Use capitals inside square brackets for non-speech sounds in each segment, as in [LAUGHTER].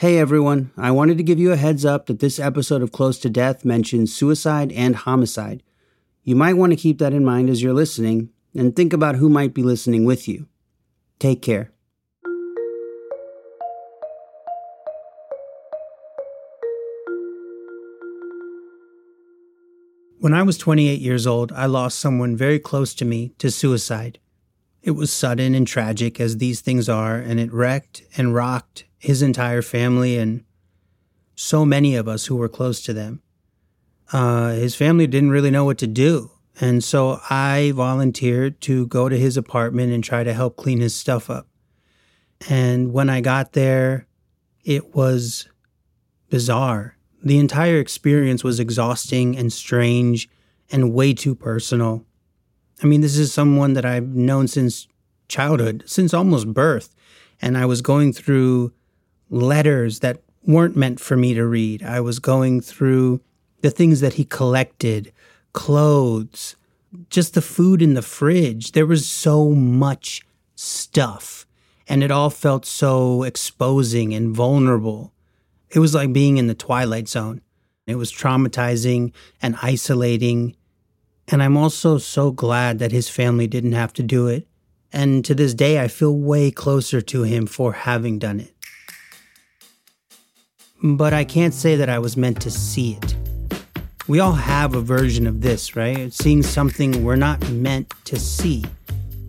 Hey everyone, I wanted to give you a heads up that this episode of Close to Death mentions suicide and homicide. You might want to keep that in mind as you're listening and think about who might be listening with you. Take care. When I was 28 years old, I lost someone very close to me to suicide. It was sudden and tragic, as these things are, and it wrecked and rocked his entire family and so many of us who were close to them. Uh, his family didn't really know what to do. And so I volunteered to go to his apartment and try to help clean his stuff up. And when I got there, it was bizarre. The entire experience was exhausting and strange and way too personal. I mean, this is someone that I've known since childhood, since almost birth. And I was going through letters that weren't meant for me to read. I was going through the things that he collected, clothes, just the food in the fridge. There was so much stuff, and it all felt so exposing and vulnerable. It was like being in the twilight zone. It was traumatizing and isolating. And I'm also so glad that his family didn't have to do it. And to this day, I feel way closer to him for having done it. But I can't say that I was meant to see it. We all have a version of this, right? Seeing something we're not meant to see.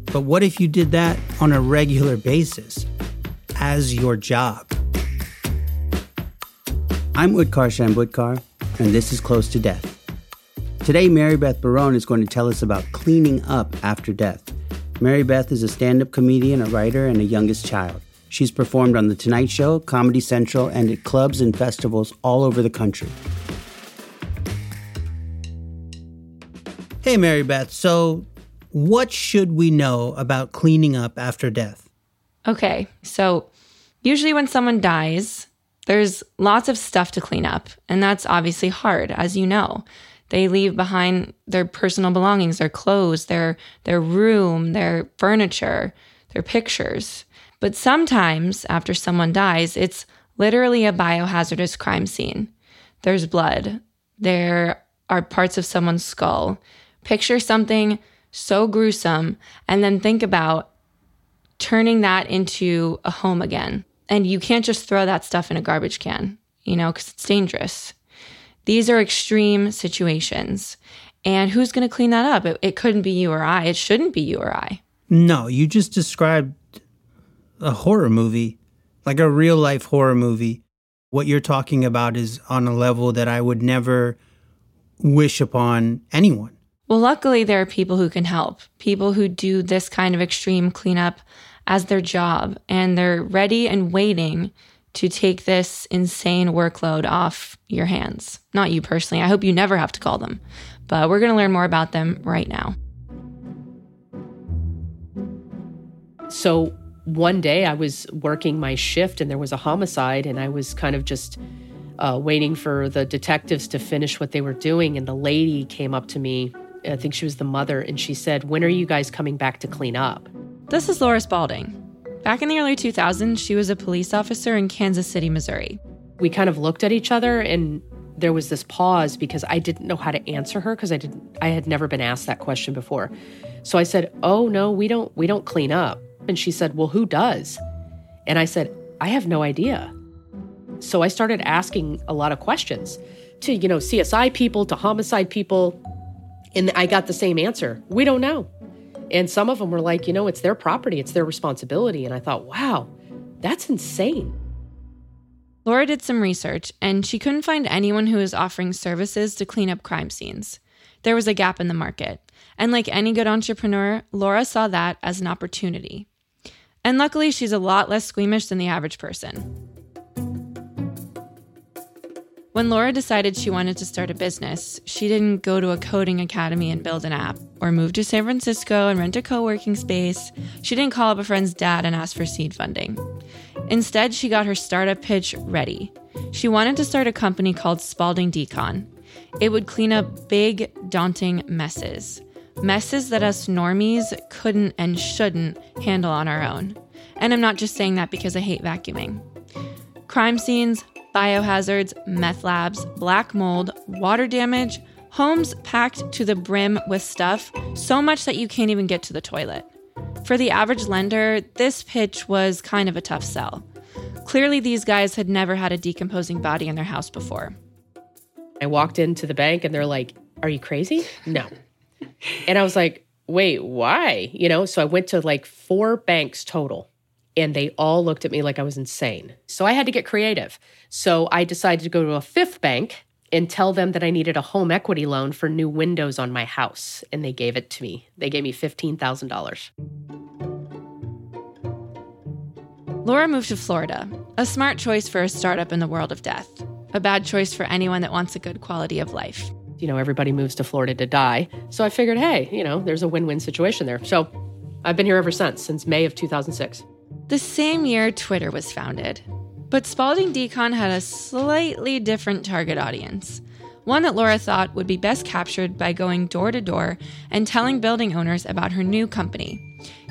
But what if you did that on a regular basis as your job? I'm Utkarsh Ambudkar, and this is Close to Death. Today, Mary Beth Barone is going to tell us about cleaning up after death. Mary Beth is a stand up comedian, a writer, and a youngest child. She's performed on The Tonight Show, Comedy Central, and at clubs and festivals all over the country. Hey, Mary Beth. So, what should we know about cleaning up after death? Okay. So, usually when someone dies, there's lots of stuff to clean up. And that's obviously hard, as you know. They leave behind their personal belongings, their clothes, their, their room, their furniture, their pictures. But sometimes after someone dies, it's literally a biohazardous crime scene. There's blood. There are parts of someone's skull. Picture something so gruesome and then think about turning that into a home again. And you can't just throw that stuff in a garbage can, you know, because it's dangerous. These are extreme situations. And who's going to clean that up? It, it couldn't be you or I. It shouldn't be you or I. No, you just described a horror movie, like a real life horror movie. What you're talking about is on a level that I would never wish upon anyone. Well, luckily, there are people who can help, people who do this kind of extreme cleanup as their job, and they're ready and waiting to take this insane workload off your hands. Not you personally. I hope you never have to call them, but we're going to learn more about them right now. So, one day I was working my shift and there was a homicide, and I was kind of just uh, waiting for the detectives to finish what they were doing. And the lady came up to me, I think she was the mother, and she said, When are you guys coming back to clean up? This is Laura Spalding. Back in the early 2000s, she was a police officer in Kansas City, Missouri. We kind of looked at each other and there was this pause because I didn't know how to answer her because I didn't I had never been asked that question before. So I said, "Oh no, we don't we don't clean up." And she said, Well, who does? And I said, I have no idea. So I started asking a lot of questions to, you know, CSI people, to homicide people. And I got the same answer we don't know. And some of them were like, you know, it's their property, it's their responsibility. And I thought, wow, that's insane. Laura did some research and she couldn't find anyone who was offering services to clean up crime scenes. There was a gap in the market. And like any good entrepreneur, Laura saw that as an opportunity. And luckily, she's a lot less squeamish than the average person. When Laura decided she wanted to start a business, she didn't go to a coding academy and build an app, or move to San Francisco and rent a co working space. She didn't call up a friend's dad and ask for seed funding. Instead, she got her startup pitch ready. She wanted to start a company called Spalding Decon. It would clean up big, daunting messes messes that us normies couldn't and shouldn't handle on our own. And I'm not just saying that because I hate vacuuming. crime scenes, biohazards, meth labs, black mold, water damage, homes packed to the brim with stuff, so much that you can't even get to the toilet. For the average lender, this pitch was kind of a tough sell. Clearly, these guys had never had a decomposing body in their house before. I walked into the bank and they're like, Are you crazy? No. and I was like, Wait, why? You know, so I went to like four banks total and they all looked at me like I was insane. So I had to get creative. So I decided to go to a fifth bank and tell them that I needed a home equity loan for new windows on my house. And they gave it to me. They gave me $15,000. Laura moved to Florida, a smart choice for a startup in the world of death, a bad choice for anyone that wants a good quality of life. You know, everybody moves to Florida to die. So I figured, hey, you know, there's a win win situation there. So I've been here ever since, since May of 2006. The same year Twitter was founded. But Spalding Decon had a slightly different target audience. One that Laura thought would be best captured by going door to door and telling building owners about her new company.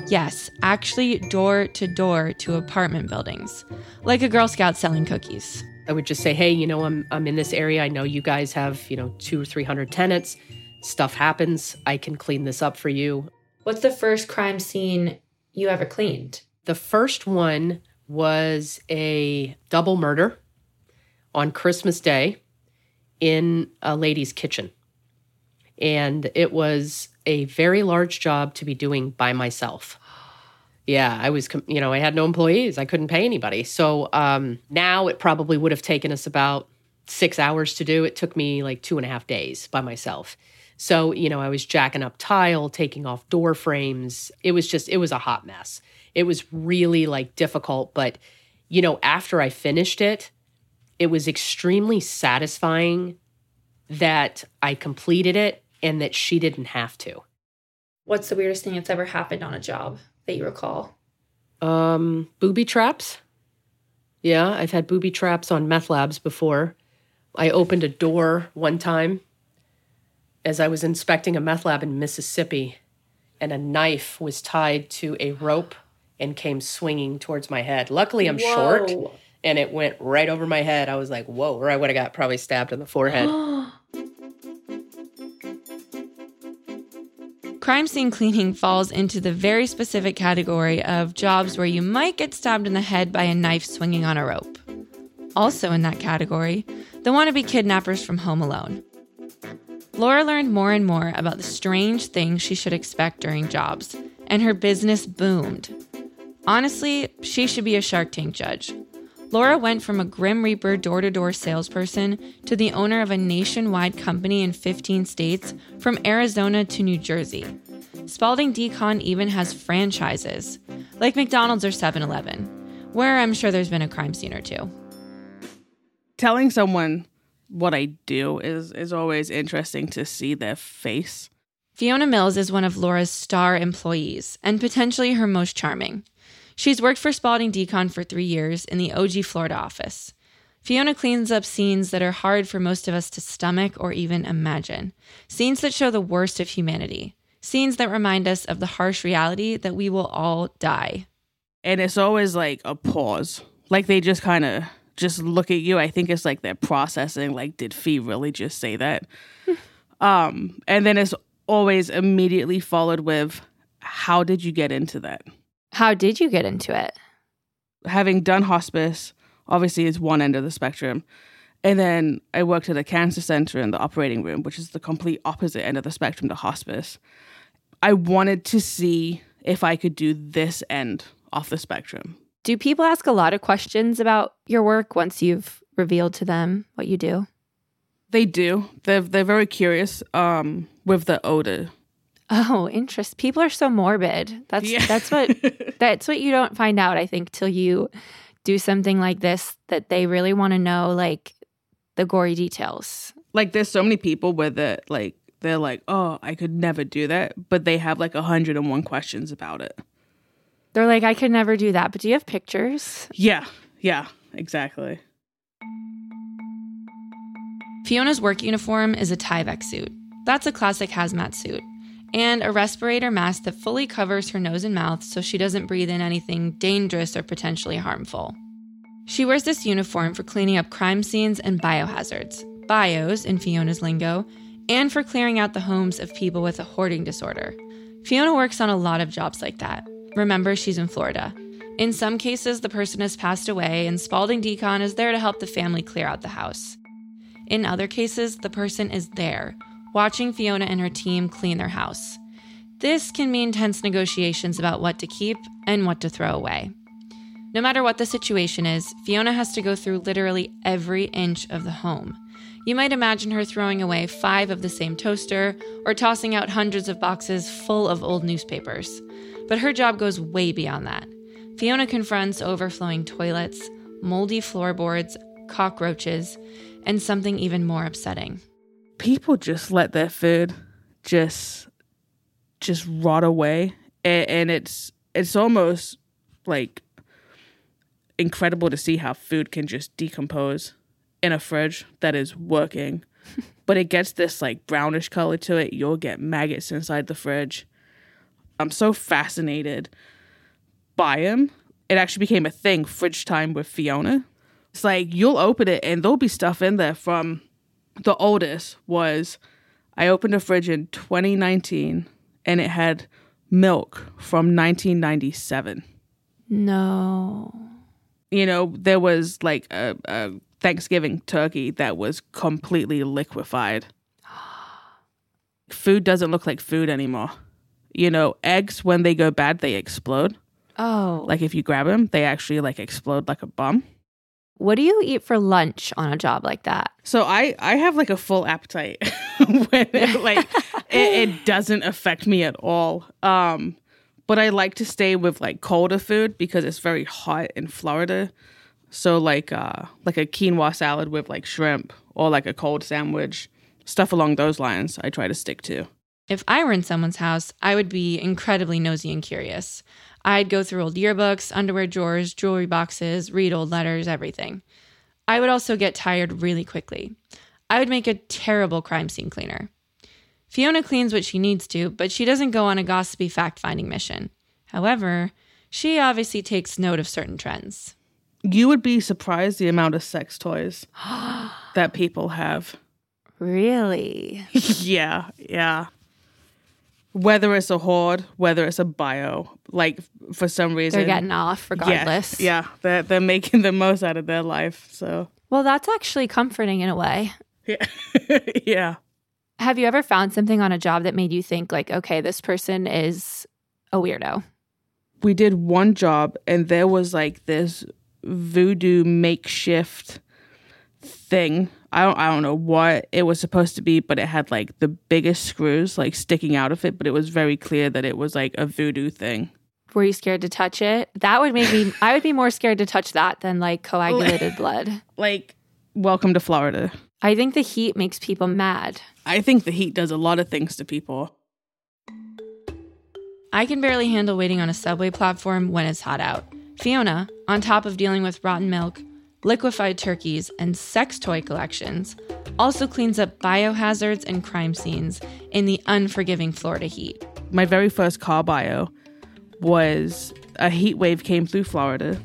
Yes, actually, door to door to apartment buildings, like a Girl Scout selling cookies. I would just say, hey, you know, I'm, I'm in this area. I know you guys have, you know, two or 300 tenants. Stuff happens. I can clean this up for you. What's the first crime scene you ever cleaned? The first one was a double murder on Christmas Day in a lady's kitchen. And it was a very large job to be doing by myself. Yeah, I was, you know, I had no employees. I couldn't pay anybody. So um, now it probably would have taken us about six hours to do. It took me like two and a half days by myself. So, you know, I was jacking up tile, taking off door frames. It was just, it was a hot mess. It was really like difficult. But, you know, after I finished it, it was extremely satisfying that I completed it and that she didn't have to. What's the weirdest thing that's ever happened on a job that you recall? Um, booby traps. Yeah, I've had booby traps on meth labs before. I opened a door one time as I was inspecting a meth lab in Mississippi, and a knife was tied to a rope and came swinging towards my head. Luckily, I'm whoa. short and it went right over my head. I was like, whoa, or I would have got probably stabbed in the forehead. [GASPS] Crime scene cleaning falls into the very specific category of jobs where you might get stabbed in the head by a knife swinging on a rope. Also in that category, the wannabe kidnappers from Home Alone. Laura learned more and more about the strange things she should expect during jobs, and her business boomed. Honestly, she should be a Shark Tank judge. Laura went from a Grim Reaper door to door salesperson to the owner of a nationwide company in 15 states, from Arizona to New Jersey. Spalding Decon even has franchises, like McDonald's or 7 Eleven, where I'm sure there's been a crime scene or two. Telling someone what I do is, is always interesting to see their face. Fiona Mills is one of Laura's star employees and potentially her most charming. She's worked for Spalding Decon for three years in the OG Florida office. Fiona cleans up scenes that are hard for most of us to stomach or even imagine. Scenes that show the worst of humanity. Scenes that remind us of the harsh reality that we will all die. And it's always like a pause. Like they just kind of just look at you. I think it's like they're processing like did Fee really just say that? [LAUGHS] um and then it's always immediately followed with how did you get into that? How did you get into it? Having done hospice, obviously, is one end of the spectrum. And then I worked at a cancer center in the operating room, which is the complete opposite end of the spectrum to hospice. I wanted to see if I could do this end off the spectrum. Do people ask a lot of questions about your work once you've revealed to them what you do? They do. They're they're very curious um, with the odor Oh, interest. People are so morbid. That's yeah. that's what [LAUGHS] that's what you don't find out, I think, till you do something like this that they really want to know like the gory details. Like there's so many people with it, like they're like, Oh, I could never do that. But they have like a hundred and one questions about it. They're like, I could never do that. But do you have pictures? Yeah. Yeah, exactly. Fiona's work uniform is a Tyvek suit. That's a classic hazmat suit and a respirator mask that fully covers her nose and mouth so she doesn't breathe in anything dangerous or potentially harmful. She wears this uniform for cleaning up crime scenes and biohazards, bios in Fiona's lingo, and for clearing out the homes of people with a hoarding disorder. Fiona works on a lot of jobs like that. Remember, she's in Florida. In some cases, the person has passed away, and Spalding Decon is there to help the family clear out the house. In other cases, the person is there, watching Fiona and her team clean their house. This can mean tense negotiations about what to keep and what to throw away. No matter what the situation is, Fiona has to go through literally every inch of the home. You might imagine her throwing away five of the same toaster or tossing out hundreds of boxes full of old newspapers. But her job goes way beyond that. Fiona confronts overflowing toilets, moldy floorboards, cockroaches, and something even more upsetting. People just let their food just just rot away and, and it's it's almost like incredible to see how food can just decompose in a fridge that is working. [LAUGHS] but it gets this like brownish color to it. You'll get maggots inside the fridge. I'm so fascinated by them It actually became a thing, fridge time with Fiona. It's like you'll open it and there'll be stuff in there from the oldest was I opened a fridge in 2019 and it had milk from 1997. No. You know, there was like a, a Thanksgiving turkey that was completely liquefied. food doesn't look like food anymore. You know, eggs when they go bad, they explode. Oh. Like if you grab them, they actually like explode like a bomb. What do you eat for lunch on a job like that? So I I have like a full appetite [LAUGHS] when it, [LAUGHS] like it, it doesn't affect me at all. Um, but I like to stay with like colder food because it's very hot in Florida. So like uh like a quinoa salad with like shrimp or like a cold sandwich, stuff along those lines. I try to stick to. If I were in someone's house, I would be incredibly nosy and curious. I'd go through old yearbooks, underwear drawers, jewelry boxes, read old letters, everything. I would also get tired really quickly. I would make a terrible crime scene cleaner. Fiona cleans what she needs to, but she doesn't go on a gossipy fact finding mission. However, she obviously takes note of certain trends. You would be surprised the amount of sex toys [GASPS] that people have. Really? [LAUGHS] yeah, yeah. Whether it's a hoard, whether it's a bio, like for some reason They're getting off regardless. Yeah, yeah, they're they're making the most out of their life. So Well, that's actually comforting in a way. yeah, [LAUGHS] yeah. Have you ever found something on a job that made you think, like, okay, this person is a weirdo? We did one job, and there was like this voodoo makeshift thing. I don't, I don't know what it was supposed to be, but it had like the biggest screws like sticking out of it. But it was very clear that it was like a voodoo thing. Were you scared to touch it? That would make me, I would be more scared to touch that than like coagulated [LAUGHS] blood. Like, welcome to Florida. I think the heat makes people mad. I think the heat does a lot of things to people. I can barely handle waiting on a subway platform when it's hot out. Fiona, on top of dealing with rotten milk, liquefied turkeys, and sex toy collections, also cleans up biohazards and crime scenes in the unforgiving Florida heat. My very first car bio was a heat wave came through Florida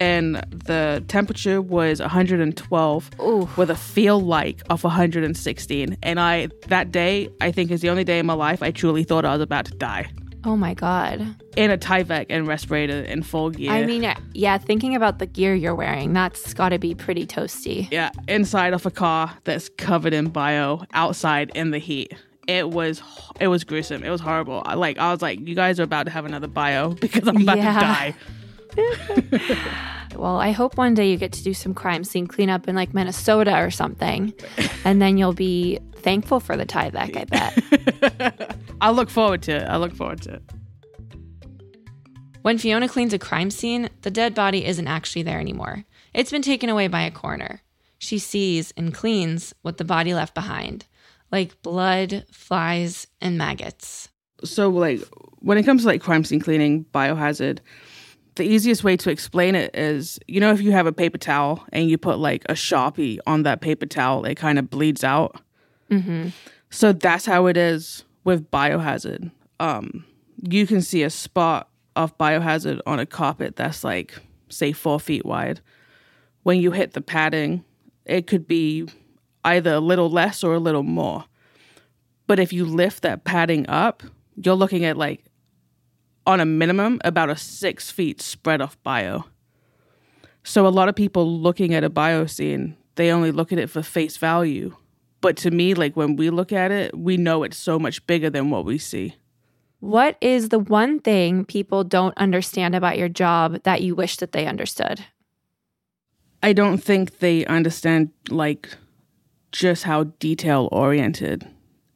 and the temperature was 112 Ooh. with a feel like of 116 and I that day I think is the only day in my life I truly thought I was about to die Oh my God. in a Tyvek and respirator in full gear. I mean, yeah, thinking about the gear you're wearing, that's got to be pretty toasty. yeah, inside of a car that's covered in bio, outside in the heat. It was it was gruesome. It was horrible. I, like I was like, you guys are about to have another bio [LAUGHS] because I'm about Yeah. to die. [LAUGHS] Well, I hope one day you get to do some crime scene cleanup in like Minnesota or something, and then you'll be thankful for the Tyvek, I bet. [LAUGHS] I look forward to it. I look forward to it. When Fiona cleans a crime scene, the dead body isn't actually there anymore. It's been taken away by a coroner. She sees and cleans what the body left behind, like blood, flies, and maggots. So like when it comes to like crime scene cleaning, biohazard, the easiest way to explain it is, you know, if you have a paper towel and you put like a sharpie on that paper towel, it kind of bleeds out. Mm-hmm. So that's how it is with biohazard. Um, you can see a spot of biohazard on a carpet that's like, say, four feet wide. when you hit the padding, it could be either a little less or a little more. But if you lift that padding up, you're looking at like on a minimum about a six feet spread off bio. So a lot of people looking at a bio scene, they only look at it for face value. But to me, like when we look at it, we know it's so much bigger than what we see. What is the one thing people don't understand about your job that you wish that they understood? I don't think they understand like just how detail oriented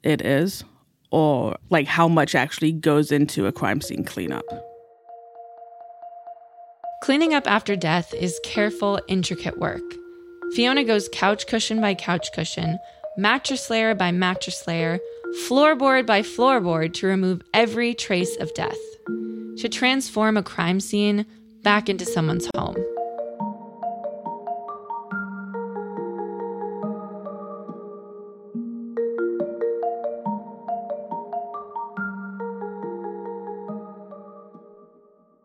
it is or like how much actually goes into a crime scene cleanup. Cleaning up after death is careful, intricate work. Fiona goes couch cushion by couch cushion, mattress layer by mattress layer, floorboard by floorboard to remove every trace of death, to transform a crime scene back into someone's home.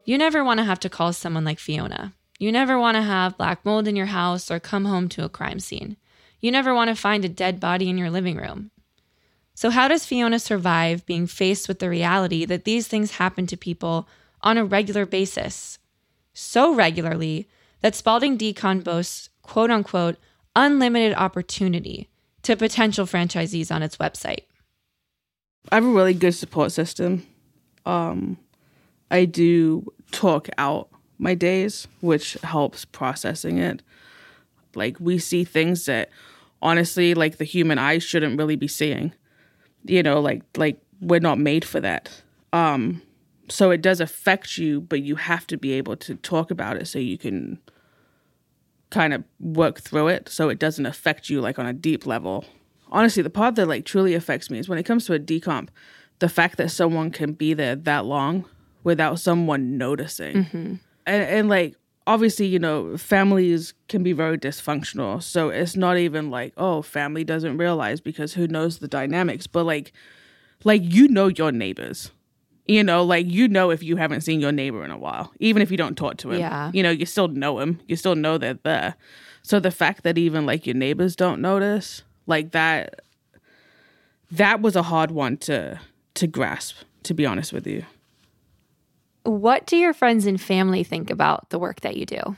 You never want to have to call someone like Fiona. You never want to have black mold in your house or come home to a crime scene. You never want to find a dead body in your living room. So, how does Fiona survive being faced with the reality that these things happen to people on a regular basis? So regularly that Spalding Decon boasts, quote unquote, unlimited opportunity to potential franchisees on its website. I have a really good support system. Um, I do talk out my days, which helps processing it. Like we see things that honestly, like the human eye shouldn't really be seeing. You know, like like we're not made for that. Um, so it does affect you, but you have to be able to talk about it so you can kind of work through it so it doesn't affect you like on a deep level. Honestly, the part that like truly affects me is when it comes to a decomp, the fact that someone can be there that long without someone noticing. Mm-hmm. And, and like, obviously, you know, families can be very dysfunctional. So it's not even like, oh, family doesn't realize because who knows the dynamics. But like, like you know your neighbors. You know, like you know if you haven't seen your neighbor in a while, even if you don't talk to him. Yeah. You know, you still know him. You still know they're there. So the fact that even like your neighbors don't notice, like that that was a hard one to to grasp, to be honest with you. What do your friends and family think about the work that you do?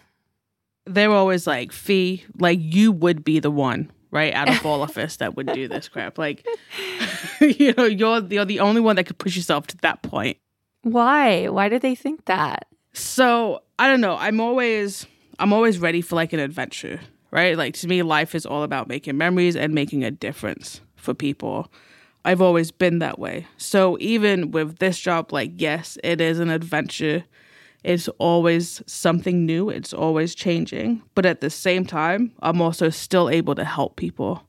They're always like, Fee, like you would be the one, right? Out of all of us that would do this crap. Like [LAUGHS] you know, you're you're the only one that could push yourself to that point. Why? Why do they think that? So I don't know. I'm always I'm always ready for like an adventure, right? Like to me, life is all about making memories and making a difference for people. I've always been that way. So even with this job, like yes, it is an adventure. It's always something new. It's always changing. But at the same time, I'm also still able to help people.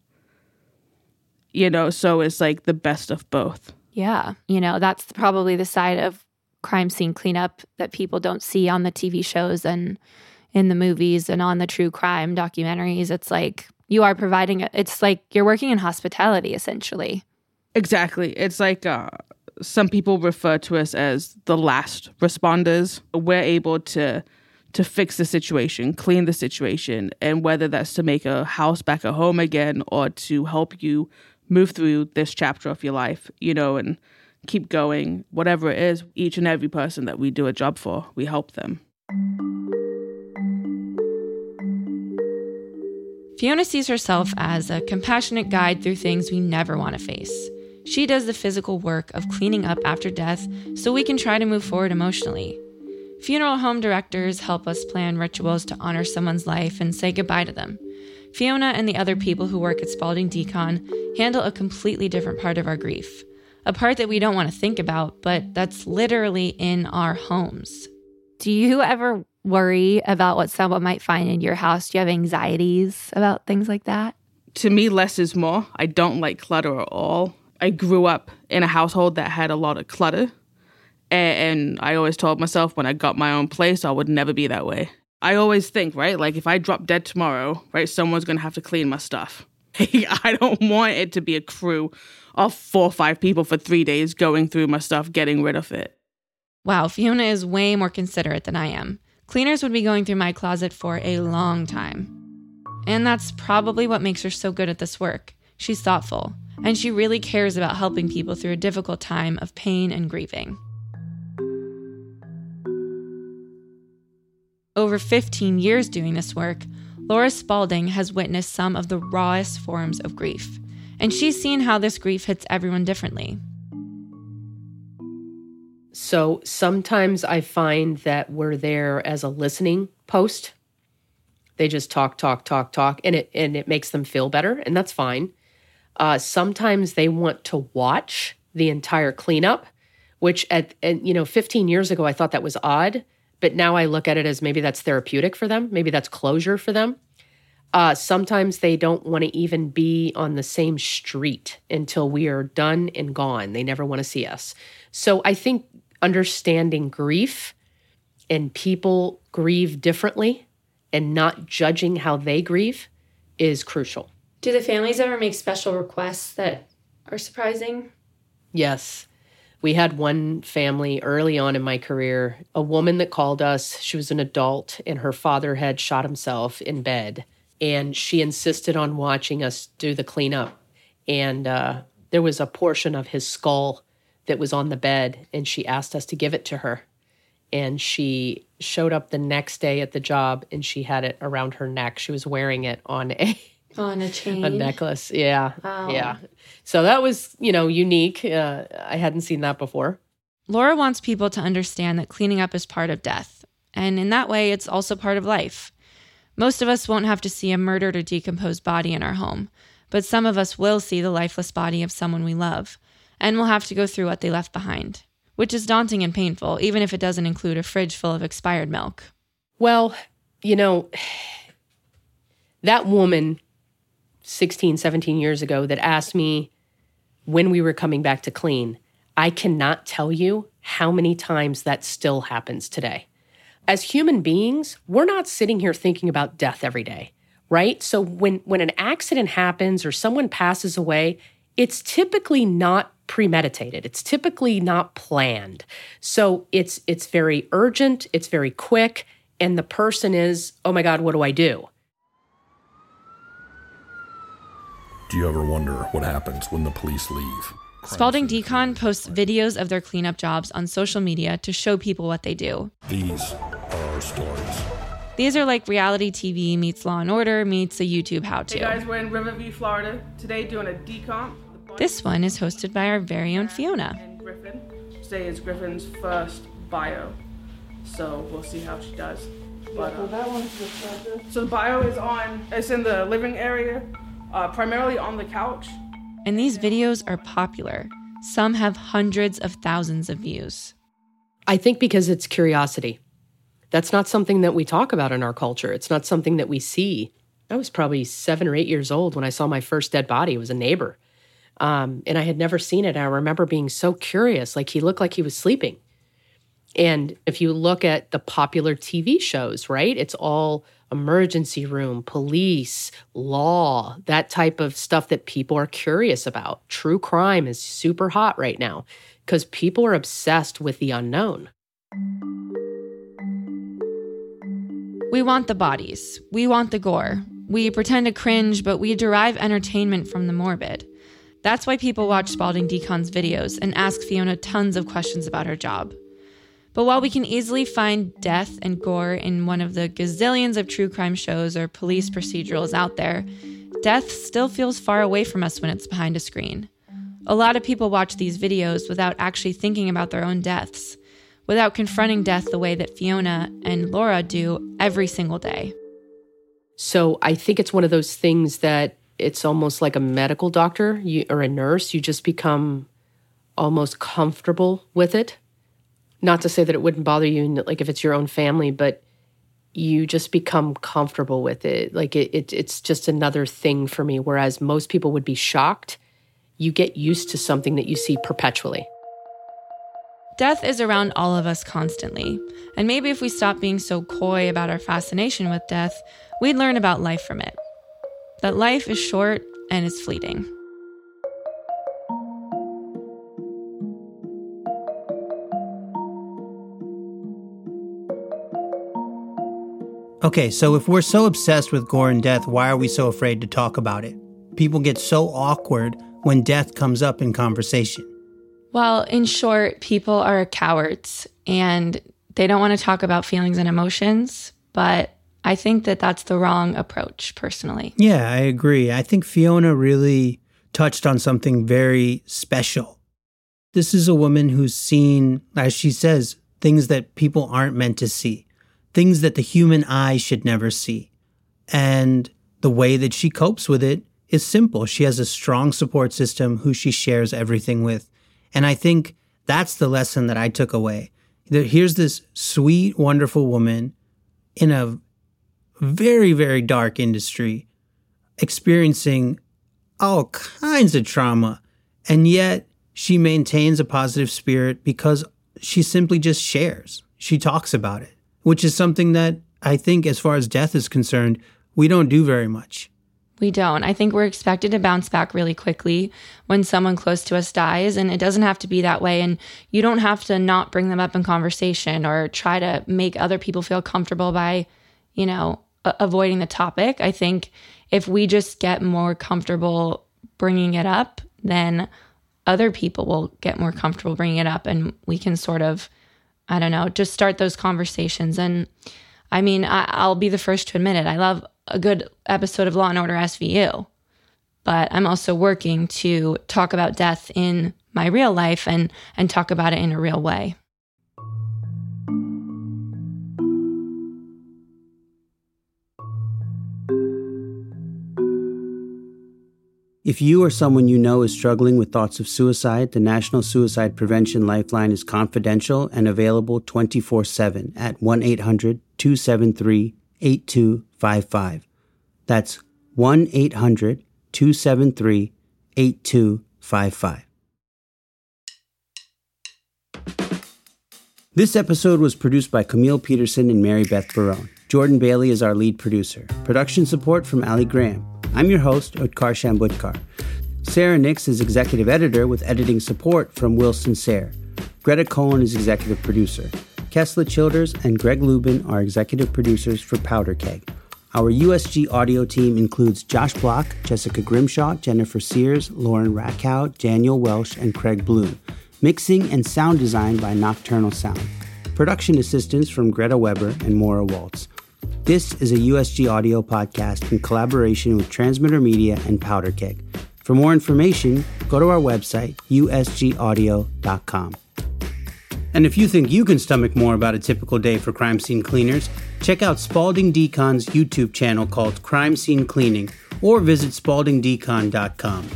You know, so it's like the best of both. Yeah. You know, that's probably the side of crime scene cleanup that people don't see on the TV shows and in the movies and on the true crime documentaries. It's like you are providing. It's like you're working in hospitality essentially. Exactly. It's like uh, some people refer to us as the last responders. We're able to to fix the situation, clean the situation, and whether that's to make a house back a home again or to help you move through this chapter of your life, you know, and keep going, whatever it is, each and every person that we do a job for, we help them. Fiona sees herself as a compassionate guide through things we never want to face. She does the physical work of cleaning up after death so we can try to move forward emotionally. Funeral home directors help us plan rituals to honor someone's life and say goodbye to them. Fiona and the other people who work at Spalding Decon handle a completely different part of our grief, a part that we don't want to think about, but that's literally in our homes. Do you ever worry about what someone might find in your house? Do you have anxieties about things like that? To me, less is more. I don't like clutter at all. I grew up in a household that had a lot of clutter. And I always told myself when I got my own place, I would never be that way. I always think, right? Like if I drop dead tomorrow, right, someone's gonna have to clean my stuff. [LAUGHS] I don't want it to be a crew of four or five people for three days going through my stuff, getting rid of it. Wow, Fiona is way more considerate than I am. cleaners would be going through my closet for a long time. And that's probably what makes her so good at this work. She's thoughtful, and she really cares about helping people through a difficult time of pain and grieving. Over 15 years doing this work, Laura Spalding has witnessed some of the rawest forms of grief, and she's seen how this grief hits everyone differently. So sometimes I find that we're there as a listening post. They just talk, talk, talk, talk, and it and it makes them feel better, and that's fine. Uh, sometimes they want to watch the entire cleanup, which at, you know 15 years ago I thought that was odd but now I look at it as maybe that's therapeutic for them. Maybe that's closure for them. Uh, sometimes they don't want to even be on the same street until we are done and gone. They never want to see us. So I think understanding grief and people grieve differently and not judging how they grieve is crucial. Do the families ever make special requests that are surprising? Yes. We had one family early on in my career, a woman that called us. She was an adult, and her father had shot himself in bed. And she insisted on watching us do the cleanup. And uh, there was a portion of his skull that was on the bed, and she asked us to give it to her. And she showed up the next day at the job, and she had it around her neck. She was wearing it on [LAUGHS] a on a [LAUGHS] chain, a necklace. Yeah, Wow. yeah. So that was, you know, unique. Uh, I hadn't seen that before. Laura wants people to understand that cleaning up is part of death, and in that way, it's also part of life. Most of us won't have to see a murdered or decomposed body in our home, but some of us will see the lifeless body of someone we love, and we'll have to go through what they left behind, which is daunting and painful, even if it doesn't include a fridge full of expired milk. Well, you know, [SIGHS] that woman 16, 17 years ago that asked me when we were coming back to clean, I cannot tell you how many times that still happens today. As human beings, we're not sitting here thinking about death every day, right? So when when an accident happens or someone passes away, it's typically not premeditated. It's typically not planned. So it's it's very urgent, it's very quick, and the person is, "Oh my god, what do I do?" Do you ever wonder what happens when the police leave? Spalding Decon posts videos of their cleanup jobs on social media to show people what they do. These are our stories. These are like reality TV meets Law and Order meets a YouTube how to. Hey guys, we're in Riverview, Florida. Today doing a decomp. This one is hosted by our very own Fiona. And Griffin. Today is Griffin's first bio. So we'll see how she does. But, uh, so the bio is on, it's in the living area, uh, primarily on the couch. And these videos are popular. Some have hundreds of thousands of views. I think because it's curiosity. That's not something that we talk about in our culture. It's not something that we see. I was probably seven or eight years old when I saw my first dead body. It was a neighbor. Um, and I had never seen it. I remember being so curious. Like he looked like he was sleeping. And if you look at the popular TV shows, right, it's all emergency room, police, law, that type of stuff that people are curious about. True crime is super hot right now because people are obsessed with the unknown. We want the bodies. We want the gore. We pretend to cringe, but we derive entertainment from the morbid. That's why people watch Spalding Decon's videos and ask Fiona tons of questions about her job. But while we can easily find death and gore in one of the gazillions of true crime shows or police procedurals out there, death still feels far away from us when it's behind a screen. A lot of people watch these videos without actually thinking about their own deaths, without confronting death the way that Fiona and Laura do every single day. So I think it's one of those things that it's almost like a medical doctor you, or a nurse. You just become almost comfortable with it. Not to say that it wouldn't bother you, like if it's your own family, but you just become comfortable with it. Like it, it it's just another thing for me. Whereas most people would be shocked, you get used to something that you see perpetually. Death is around all of us constantly, and maybe if we stop being so coy about our fascination with death, we'd learn about life from it. That life is short and is fleeting. Okay, so if we're so obsessed with gore and death, why are we so afraid to talk about it? People get so awkward when death comes up in conversation. Well, in short, people are cowards and they don't want to talk about feelings and emotions, but I think that that's the wrong approach personally. Yeah, I agree. I think Fiona really touched on something very special. This is a woman who's seen, as she says, things that people aren't meant to see, things that the human eye should never see. And the way that she copes with it is simple. She has a strong support system who she shares everything with. And I think that's the lesson that I took away. Here's this sweet, wonderful woman in a very, very dark industry, experiencing all kinds of trauma. And yet she maintains a positive spirit because she simply just shares. She talks about it, which is something that I think, as far as death is concerned, we don't do very much. We don't. I think we're expected to bounce back really quickly when someone close to us dies, and it doesn't have to be that way. And you don't have to not bring them up in conversation or try to make other people feel comfortable by, you know, avoiding the topic. I think if we just get more comfortable bringing it up, then other people will get more comfortable bringing it up and we can sort of, I don't know, just start those conversations. And I mean, I, will be the first to admit it. I love a good episode of Law and Order SVU, but I'm also working to talk about death in my real life and and talk about it in a real way. If you or someone you know is struggling with thoughts of suicide, the National Suicide Prevention Lifeline is confidential and available 24 7 at 1 800 273 8255. That's 1 800 273 8255. This episode was produced by Camille Peterson and Mary Beth Barone. Jordan Bailey is our lead producer. Production support from Ali Graham. I'm your host, Utkarsh Ambudkar. Sarah Nix is executive editor with editing support from Wilson Sayre. Greta Cohen is executive producer. Kessler Childers and Greg Lubin are executive producers for Powder Keg. Our USG audio team includes Josh Block, Jessica Grimshaw, Jennifer Sears, Lauren Rackow, Daniel Welsh, and Craig Bloom. Mixing and sound design by Nocturnal Sound. Production assistance from Greta Weber and Maura Waltz. This is a USG audio podcast in collaboration with Transmitter Media and Powder Keg. For more information, go to our website, usgaudio.com. And if you think you can stomach more about a typical day for crime scene cleaners, check out Spalding Decon's YouTube channel called Crime Scene Cleaning or visit spaldingdecon.com.